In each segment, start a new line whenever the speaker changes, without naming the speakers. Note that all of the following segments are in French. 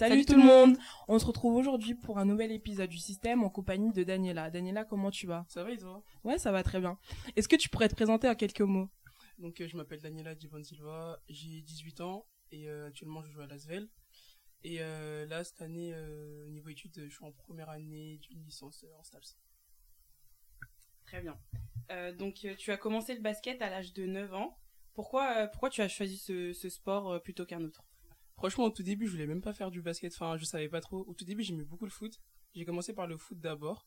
Salut, tout le monde On se retrouve aujourd'hui pour un nouvel épisode du système en compagnie de Daniela. Daniela, comment tu vas?
Ça va et toi?
Ouais, ça va très bien. Est-ce que tu pourrais te présenter en quelques mots?
Donc, euh, je m'appelle Daniela Divon Silva, j'ai 18 ans et euh, actuellement je joue à Lasvel. Et euh, là, cette année, niveau études, je suis en première année d'une licence en STAPS.
Très bien. donc, tu as commencé le basket à l'âge de 9 ans. Pourquoi, pourquoi tu as choisi ce, ce sport plutôt qu'un autre?
Franchement, au tout début, je voulais même pas faire du basket. Enfin, je savais pas trop. Au tout début, j'aimais beaucoup le foot. J'ai commencé par le foot d'abord.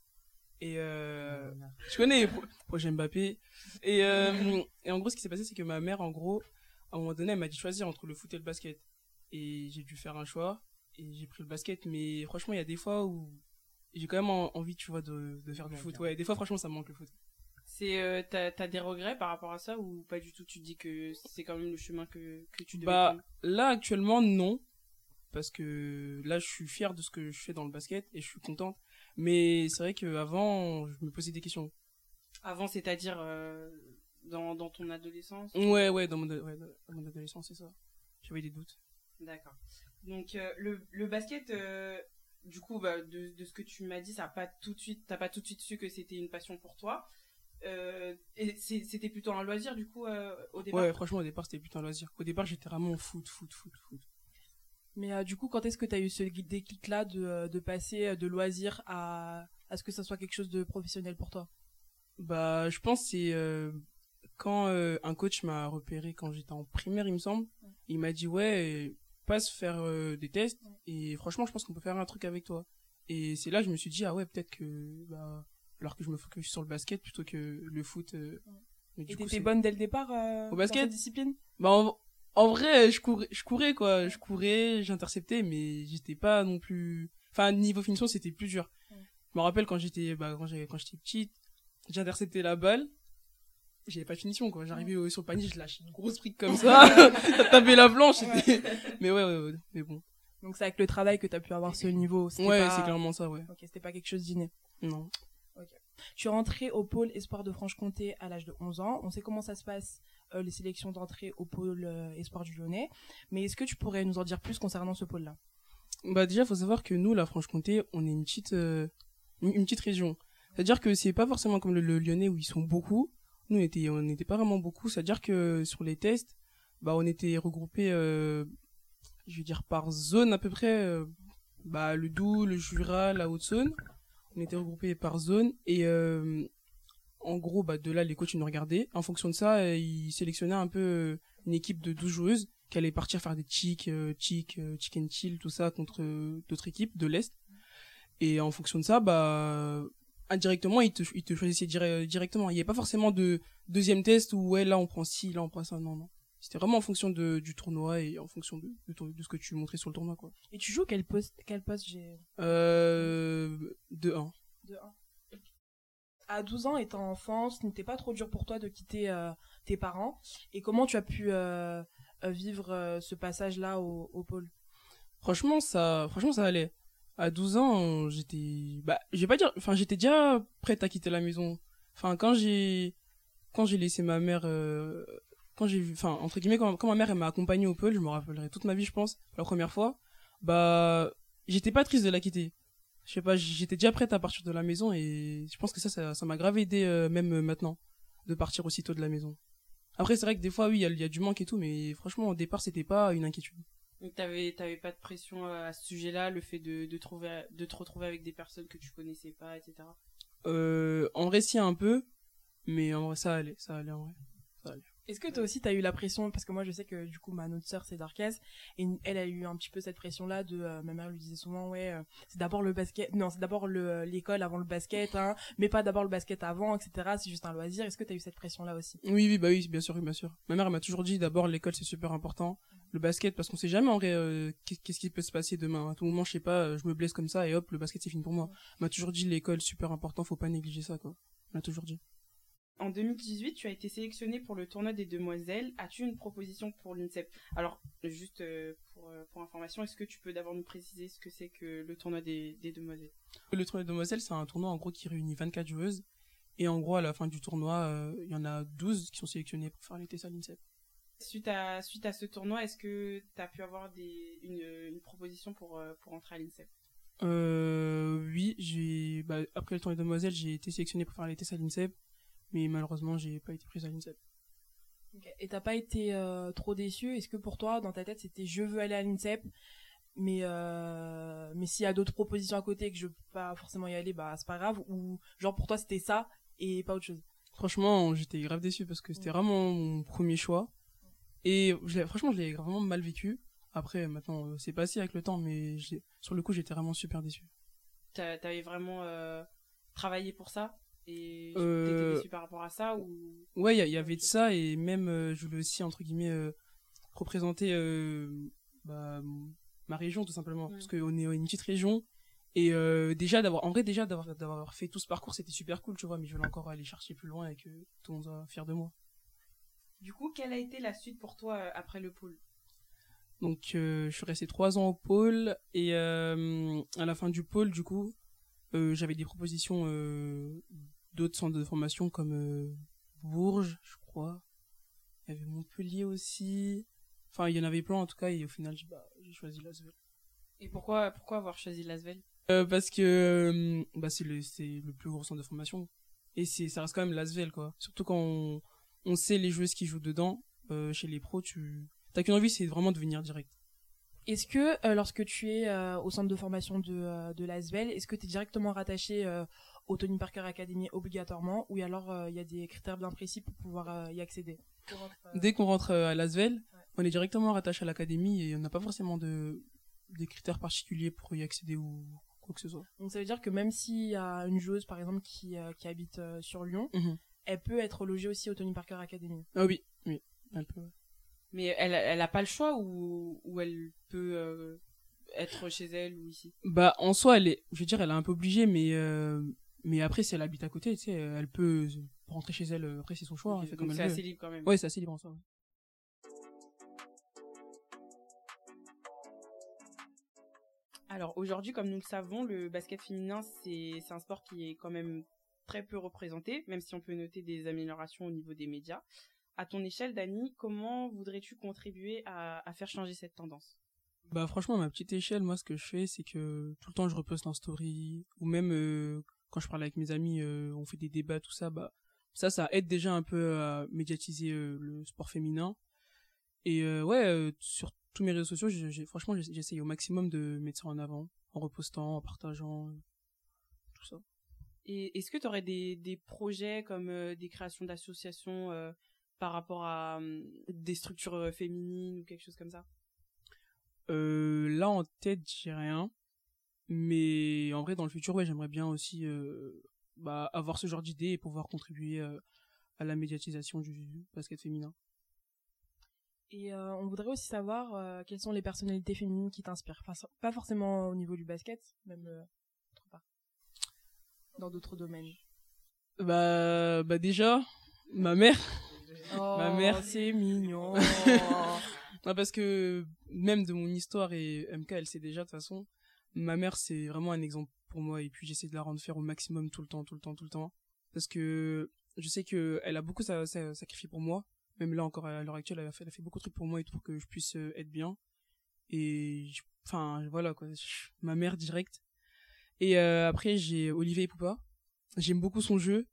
Et euh, je connais projet Mbappé. Et, euh, et en gros, ce qui s'est passé, c'est que ma mère, en gros, à un moment donné, elle m'a dit choisir entre le foot et le basket. Et j'ai dû faire un choix. Et j'ai pris le basket. Mais franchement, il y a des fois où j'ai quand même envie, tu vois, de, de faire du foot. Ouais, des fois, franchement, ça me manque le foot.
C'est euh, t'as des regrets par rapport à ça ou pas du tout Tu dis que c'est quand même le chemin que que tu devais
Bah là actuellement non parce que là je suis fier de ce que je fais dans le basket et je suis contente. Mais c'est vrai qu'avant je me posais des questions.
Avant c'est-à-dire euh, dans dans ton adolescence?
Ouais ouais dans mon ouais, dans mon adolescence c'est ça. J'avais des doutes.
D'accord. Donc euh, le le basket du coup bah, de, de ce que tu m'as dit ça a pas tout de suite t'as pas tout de suite su que c'était une passion pour toi euh, c'était plutôt un loisir du coup euh, au départ?
Ouais, franchement au départ c'était plutôt un loisir. Au départ j'étais vraiment foot, foot, foot, foot.
Mais euh, du coup, quand est-ce que tu as eu ce déclic-là de, de passer de loisir à, à ce que ça soit quelque chose de professionnel pour toi?
Bah, je pense c'est quand un coach m'a repéré quand j'étais en primaire, il me semble. Il m'a dit ouais, passe faire des tests et franchement, je pense qu'on peut faire un truc avec toi. Et c'est là que je me suis dit ah ouais, peut-être que bah alors que je me focus sur le basket plutôt que le foot. Euh,
mais et t'étais bonne dès le départ euh, au basket dans cette discipline?
Bah en, vrai, je courais, je courais quoi, je courais, j'interceptais, mais j'étais pas non plus. Enfin niveau finition, c'était plus dur. Je me rappelle quand j'étais, bah, quand j'étais, petite, j'interceptais la balle, j'avais pas de finition quoi. J'arrivais sur le panier, je lâchais une grosse brique comme ça, ça tapait la planche. mais ouais, ouais, ouais, mais bon.
Donc c'est avec le travail que t'as pu avoir ce niveau.
Ouais, c'est clairement ça, ouais.
Ok, c'était pas quelque chose d'inné.
Non.
Je suis rentrée au pôle Espoir de Franche-Comté à l'âge de 11 ans. On sait comment ça se passe, euh, les sélections d'entrée au pôle euh, Espoir du Lyonnais. Mais est-ce que tu pourrais nous en dire plus concernant ce pôle-là?
Bah déjà, faut savoir que nous, la Franche-Comté, on est une petite, euh, une, petite région. C'est-à-dire que c'est pas forcément comme le, Lyonnais où ils sont beaucoup. Nous, on était, on n'était pas vraiment beaucoup. C'est-à-dire que sur les tests, bah, on était regroupés, je veux dire, par zone à peu près. bah, le Doubs, le Jura, la Haute-Saône on était regroupés par zone et euh, en gros bah de là les coachs nous regardaient. En fonction de ça euh, ils sélectionnaient un peu euh, une équipe de 12 joueuses qui allaient partir faire des chic chic chicken chill tout ça contre d'autres équipes de l'est. Et en fonction de ça bah indirectement ils te, ils te choisissaient directement. Il n'y avait pas forcément de deuxième test où ouais là on prend ci là on prend ça. Non non c'était vraiment en fonction de, du tournoi et en fonction de, de, ce que tu montrais sur le tournoi, quoi.
Et tu joues quel poste, quel poste j'ai
Euh, de 1.
De 1. À 12 ans, étant enfant, ce n'était pas trop dur pour toi de quitter euh, tes parents. Et comment tu as pu euh, euh, vivre ce passage-là au, au pôle?
Franchement, ça, franchement, ça allait. À 12 ans, j'étais, bah, je vais pas dire, enfin, j'étais déjà prête à quitter la maison. Enfin, quand j'ai, quand j'ai laissé ma mère quand j'ai vu, enfin, entre guillemets, quand, ma mère, elle m'a accompagné au pôle, je me rappellerai toute ma vie, je pense, la première fois, bah, j'étais pas triste de la quitter. Je sais pas, j'étais déjà prête à partir de la maison et je pense que ça, ça, m'a grave aidé, euh, même euh, maintenant, de partir aussitôt de la maison. Après, c'est vrai que des fois, oui, il y, a du manque et tout, mais franchement, au départ, c'était pas une inquiétude.
Donc, t'avais, t'avais pas de pression euh, à ce sujet-là, le fait de, de, trouver, de te retrouver avec des personnes que tu connaissais pas, etc.
Euh, en vrai, si, un peu, mais en vrai, ça allait, ça allait en vrai. Ça allait.
Est-ce que toi aussi t'as eu la pression parce que moi je sais que du coup ma autre sœur c'est Darkaz et elle a eu un petit peu cette pression là de euh, ma mère lui disait souvent ouais euh, c'est d'abord le basket non c'est d'abord le l'école avant le basket hein mais pas d'abord le basket avant etc c'est juste un loisir. Est-ce que t'as eu cette pression là aussi?
Oui oui bah oui bien sûr bien sûr. Ma mère m'a toujours dit d'abord l'école c'est super important. Le basket parce qu'on sait jamais en vrai euh, qu'est-ce qui peut se passer demain. À tout moment je sais pas je me blesse comme ça et hop le basket c'est fini pour moi. M'a toujours dit l'école super important faut pas négliger ça quoi. M'a toujours dit
en 2018, tu as été sélectionnée pour le tournoi des demoiselles. As-tu une proposition pour l'INSEP? Alors, juste euh, pour, euh, pour, information, est-ce que tu peux d'abord nous préciser ce que c'est que le tournoi des, des demoiselles?
Le tournoi des demoiselles, c'est un tournoi en gros qui réunit 24 joueuses. Et en gros, à la fin du tournoi, euh, il y en a 12 qui sont sélectionnées pour faire les tests à l'INSEP.
Suite à, suite à ce tournoi, est-ce que tu as pu avoir des, une, une proposition pour, pour entrer à l'INSEP?
Euh, Oui, j'ai, bah, après le tournoi de Demoiselles, j'ai été sélectionné pour faire les tests à l'INSEP, mais malheureusement, j'ai pas été prise à l'INSEP.
Et t'as pas été euh, trop déçu? Est-ce que pour toi, dans ta tête, c'était je veux aller à l'INSEP, mais euh, mais s'il y a d'autres propositions à côté et que je peux pas forcément y aller, bah c'est pas grave Ou genre pour toi, c'était ça et pas autre chose?
Franchement, j'étais grave déçu parce que c'était vraiment mon premier choix. Et franchement, je l'ai vraiment mal vécu. Après, maintenant, euh, c'est passé avec le temps, mais sur le coup, j'étais vraiment super déçu.
T'avais vraiment euh, travaillé pour ça? Et euh... déçu par rapport à ça ou
Ouais, il y, avait de ça et même euh, je voulais aussi entre guillemets représenter bah, ma région tout simplement. Parce qu'on est une petite région et déjà d'avoir en vrai déjà d'avoir d'avoir fait tout ce parcours c'était super cool tu vois mais je voulais encore aller chercher plus loin et que tout le monde soit fier de moi.
Du coup, quelle a été la suite pour toi euh, après le pôle?
Donc, euh, je suis resté trois ans au pôle et euh, à la fin du pôle, du coup, j'avais des propositions d'autres centres de formation comme Bourges, je crois. Il y avait Montpellier aussi. Enfin, il y en avait plein en tout cas et au final, j'ai bah, choisi Lasvel.
Et pourquoi, pourquoi avoir choisi Lasvel?
Parce que bah, c'est le, le plus gros centre de formation. Et ça reste quand même Lasvel, quoi. Surtout quand on, on sait les joueuses qui jouent dedans. Euh, chez les pros, tu t'as qu'une envie, c'est vraiment de venir direct.
Est-ce que euh, lorsque tu es euh, au centre de formation de, de l'ASVEL, est-ce que tu es directement rattaché au Tony Parker Academy obligatoirement ou alors il y a des critères bien précis pour pouvoir y accéder
Dès qu'on rentre à l'ASVEL, on est directement rattaché à l'académie et on n'a pas forcément de des critères particuliers pour y accéder ou quoi que ce soit.
Donc ça veut dire que même s'il y a une joueuse par exemple qui, qui habite sur Lyon, mhm elle peut être logée aussi au Tony Parker Academy.
Ah oui, oui, elle peut.
Mais elle, elle a pas le choix ou, ou elle peut euh, être chez elle ou ici?
Bah, en soi, elle est, je veux dire, elle est un peu obligée, mais, euh, mais après, si elle habite à côté, tu sais, elle peut rentrer chez elle, après, c'est son choix.
Okay, donc c'est assez libre quand même.
Ouais, c'est assez libre en soi.
Alors aujourd'hui, comme nous le savons, le basket féminin, c'est un sport qui est quand même très peu représenté, même si on peut noter des améliorations au niveau des médias. À ton échelle, Dani, comment voudrais-tu contribuer à, faire changer cette tendance?
Bah franchement, à ma petite échelle, moi ce que je fais, c'est que tout le temps je reposte en story, ou même euh, quand je parle avec mes amis, euh, on fait des débats, tout ça, bah ça, ça aide déjà un peu à médiatiser euh, le sport féminin. Et ouais, sur tous mes réseaux sociaux, franchement, j'essaye au maximum de mettre ça en avant, en repostant, en partageant, tout ça.
Et est-ce que tu aurais des, des projets comme euh, des créations d'associations euh, par rapport à hum, des structures euh, féminines ou quelque chose comme ça?
Là, en tête, j'ai rien. Mais en vrai, dans le futur, ouais, j'aimerais bien aussi bah, avoir ce genre d'idées et pouvoir contribuer à la médiatisation du basket féminin.
Et on voudrait aussi savoir quelles sont les personnalités féminines qui t'inspirent? pas forcément au niveau du basket, même dans d'autres domaines
Bah, bah déjà, ma mère.
Oh, ma mère, c'est mignon.
non, parce que même de mon histoire et MK, elle sait déjà de toute façon. Ma mère, c'est vraiment un exemple pour moi et puis j'essaie de la rendre fière au maximum tout le temps, tout le temps, tout le temps. Parce que je sais que elle a beaucoup sacrifié pour moi. Même là encore à l'heure actuelle, elle a, fait, beaucoup de trucs pour moi et pour que je puisse euh, être bien. Et enfin voilà quoi, ma mère directe et euh, après, j'ai Olivier Poupa. J'aime beaucoup son jeu.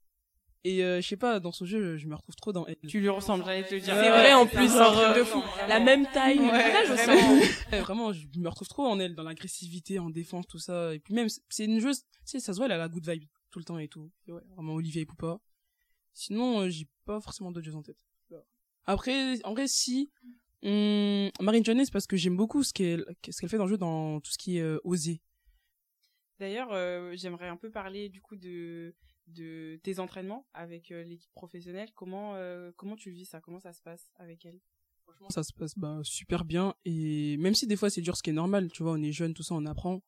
Et euh, je sais pas, dans son jeu, je me retrouve trop dans elle.
Tu lui ressembles, j'allais te dire.
C'est vrai en plus, un de fou. La même taille, ouais, je
vraiment. vraiment, je me retrouve trop en elle, dans l'agressivité, en défense, tout ça. Et puis même, c'est une joueuse, tu sais, ça se voit, elle a la good vibe tout le temps et tout. ouais, vraiment Olivier Poupa. Sinon, euh, j'ai pas forcément d'autres jeux en tête. Après, en vrai, si, hum, Marine Jones, parce que j'aime beaucoup ce qu'elle, ce qu'elle fait dans le jeu, dans tout ce qui est osé.
D'ailleurs, euh, j'aimerais un peu parler du coup de de tes entraînements avec euh, l'équipe professionnelle. Comment euh, comment tu vis ça? Comment ça se passe avec elle?
Franchement, ça se passe bah super bien et même si des fois c'est dur, ce qui est normal, tu vois, on est jeune, tout ça, on apprend.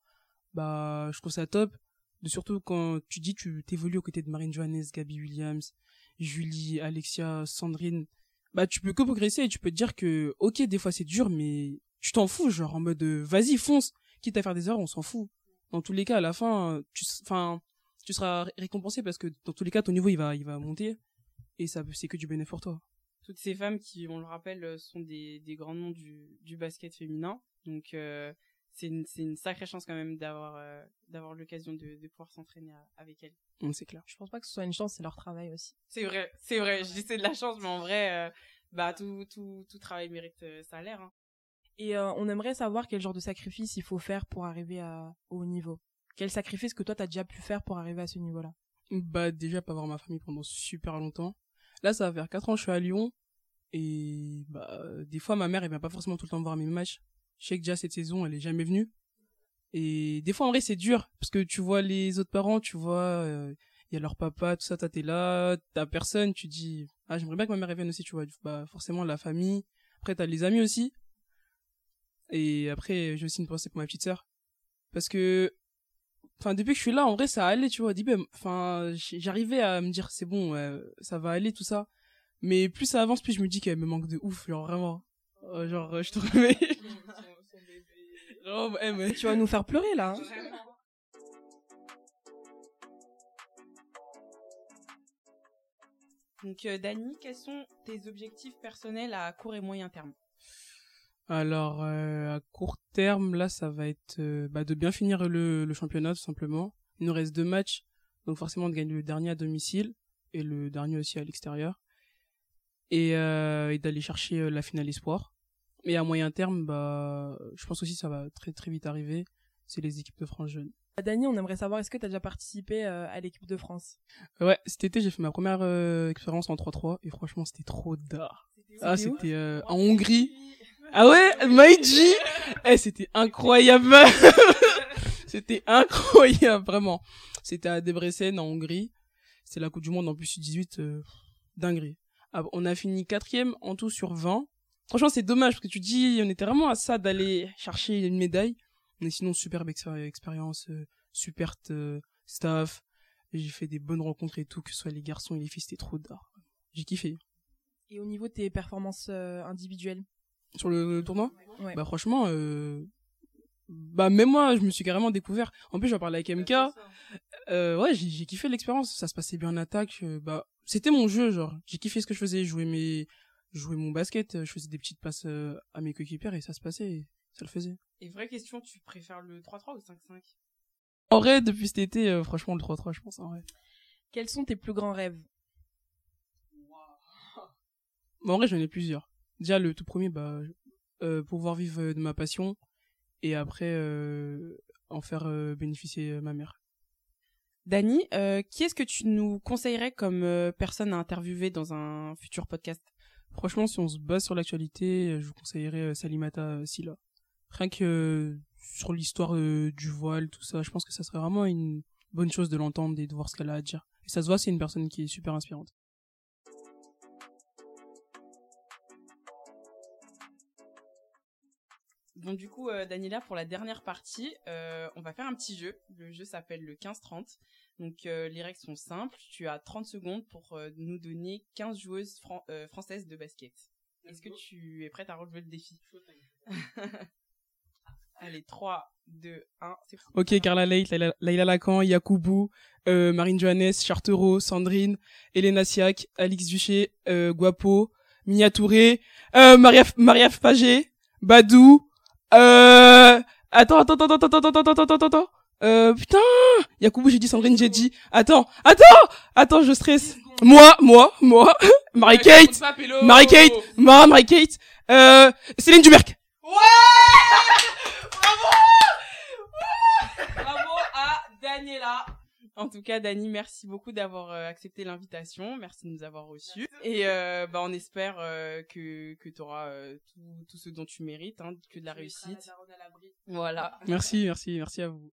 Bah, je trouve ça top. De surtout quand tu dis tu t'évolues aux côtés de Marine Johannes, Gabi Williams, Julie, Alexia, Sandrine, bah tu peux que progresser et tu peux te dire que ok des fois c'est dur mais tu t'en fous genre en mode vas-y fonce quitte à faire des erreurs on s'en fout dans tous les cas, à la fin, tu, enfin, tu seras récompensé parce que dans tous les cas, ton niveau il va, il va monter et ça, c'est que du bénéfice pour toi.
toutes ces femmes qui, on le rappelle, sont des, des grands noms du, du basket féminin. Donc c'est une, c'est une sacrée chance quand même d'avoir d'avoir l'occasion de, de pouvoir s'entraîner avec elles.
Mm, c'est clair.
Je pense pas que ce soit une chance, c'est leur travail aussi.
C'est vrai, c'est vrai. Je dis c'est de la chance, mais en vrai, bah tout tout tout travail mérite salaire. Hein.
Et on aimerait savoir quel genre de sacrifice il faut faire pour arriver à, au haut niveau. Quel sacrifice que toi t'as déjà pu faire pour arriver à ce niveau-là
Bah déjà pas voir ma famille pendant super longtemps. Là ça va faire 4 ans je suis à Lyon et bah des fois ma mère elle vient pas forcément tout le temps voir mes matchs. Je sais que déjà cette saison elle est jamais venue. Et des fois en vrai c'est dur parce que tu vois les autres parents, tu vois il euh, y a leur papa, tout ça, t'es là, t'as personne, tu dis ah j'aimerais bien que ma mère revienne aussi, tu vois. Bah forcément la famille. Après t'as les amis aussi. Et après j'ai aussi une pensée pour ma petite sœur parce que enfin depuis que je suis là en vrai ça allait tu vois. Enfin j'arrivais à me dire c'est bon ça va aller tout ça. Mais plus ça avance plus je me dis qu'elle me manque de ouf genre vraiment. Euh, genre je te remets.
Genre, tu vas nous faire pleurer là hein.
donc euh, Dani quels sont tes objectifs personnels à court et moyen terme?
Alors euh, à court terme, là, ça va être euh, bah, de bien finir le, le, championnat tout simplement. Il nous reste deux matchs, donc forcément de gagner le dernier à domicile et le dernier aussi à l'extérieur, et, euh, et d'aller chercher euh, la finale espoir. Et à moyen terme, bah, je pense aussi ça va très très vite arriver. C'est les équipes de France jeunes.
Dani, on aimerait savoir, est-ce que tu as déjà participé à l'équipe de France?
Ouais, cet été, j'ai fait ma première expérience en 3-3 et franchement, c'était trop d'art. Ah, c'était en Hongrie. Ah ouais, Maïji Eh, c'était incroyable C'était incroyable, vraiment. C'était à Debrecen, en Hongrie. C'est la Coupe du Monde en plus 18, euh, dinguerie. Ah, on a fini quatrième en tout sur 20. Franchement, c'est dommage parce que tu dis, on était vraiment à ça d'aller chercher une médaille. Mais sinon, superbe expérience, euh, super euh, staff. J'ai fait des bonnes rencontres et tout, que ce soit les garçons et les filles, c'était trop d'art. J'ai kiffé.
Et au niveau de tes performances individuelles?
Sur le, tournoi bah franchement euh, bah même moi je me suis carrément découvert. En plus j'en parlais avec MK euh, ouais j'ai kiffé l'expérience. Ça se passait bien en attaque euh, bah c'était mon jeu genre. J'ai kiffé ce que je faisais jouer mes jouer mon basket je faisais des petites passes euh, à mes coéquipiers et ça se passait ça le faisait.
Et vraie question tu préfères le 3-3 ou 5-5
en vrai depuis cet été franchement le 3-3 je pense en vrai.
Quels sont tes plus grands rêves?
En vrai j'en ai plusieurs déjà le tout premier bah euh, pouvoir vivre de ma passion et après euh, en faire euh, bénéficier ma mère.
Dani, qui est-ce que tu nous conseillerais comme personne à interviewer dans un futur podcast?
Franchement, si on se base sur l'actualité, je vous conseillerais Salimata Silla. Rien que sur l'histoire du voile, tout ça, je pense que ça serait vraiment une bonne chose de l'entendre et de voir ce qu'elle a à dire. Et ça se voit, c'est une personne qui est super inspirante.
Donc du coup, euh, Daniela, pour la dernière partie, euh, on va faire un petit jeu. Le jeu s'appelle le 15-30. Donc euh, les règles sont simples. Tu as 30 secondes pour nous donner 15 joueuses françaises de basket. Est-ce que tu es prête à relever le défi Allez, 3, 2, 1, c'est
Ok, Carla Leight, Laila Lacan, Yakoubou, Marine Johannes, Chartereau, Sandrine, Elena Siak, Alix Duché, Guapo, Mia Touré, Maria, Maria Pagé, Badou, euh, attends, attends, attends, attends, attends, attends, attends, attends, attends. Euh, putain, Yacoubou, j'ai dit Sandrine, j'ai dit. Attends, attends, attends, je stresse. Moi, moi, moi, Marie-Kate, Marie-Kate, moi, Marie-Kate, euh, Céline Dumerc.
Ouais! Bravo! Bravo à Daniela. En tout cas, Dani, merci beaucoup d'avoir euh, accepté l'invitation. Merci de nous avoir reçus. Et euh, bah, on espère euh, que, que tu auras tout, tout, ce dont tu mérites, hein, que de la réussite. Voilà.
Merci, merci, merci à vous.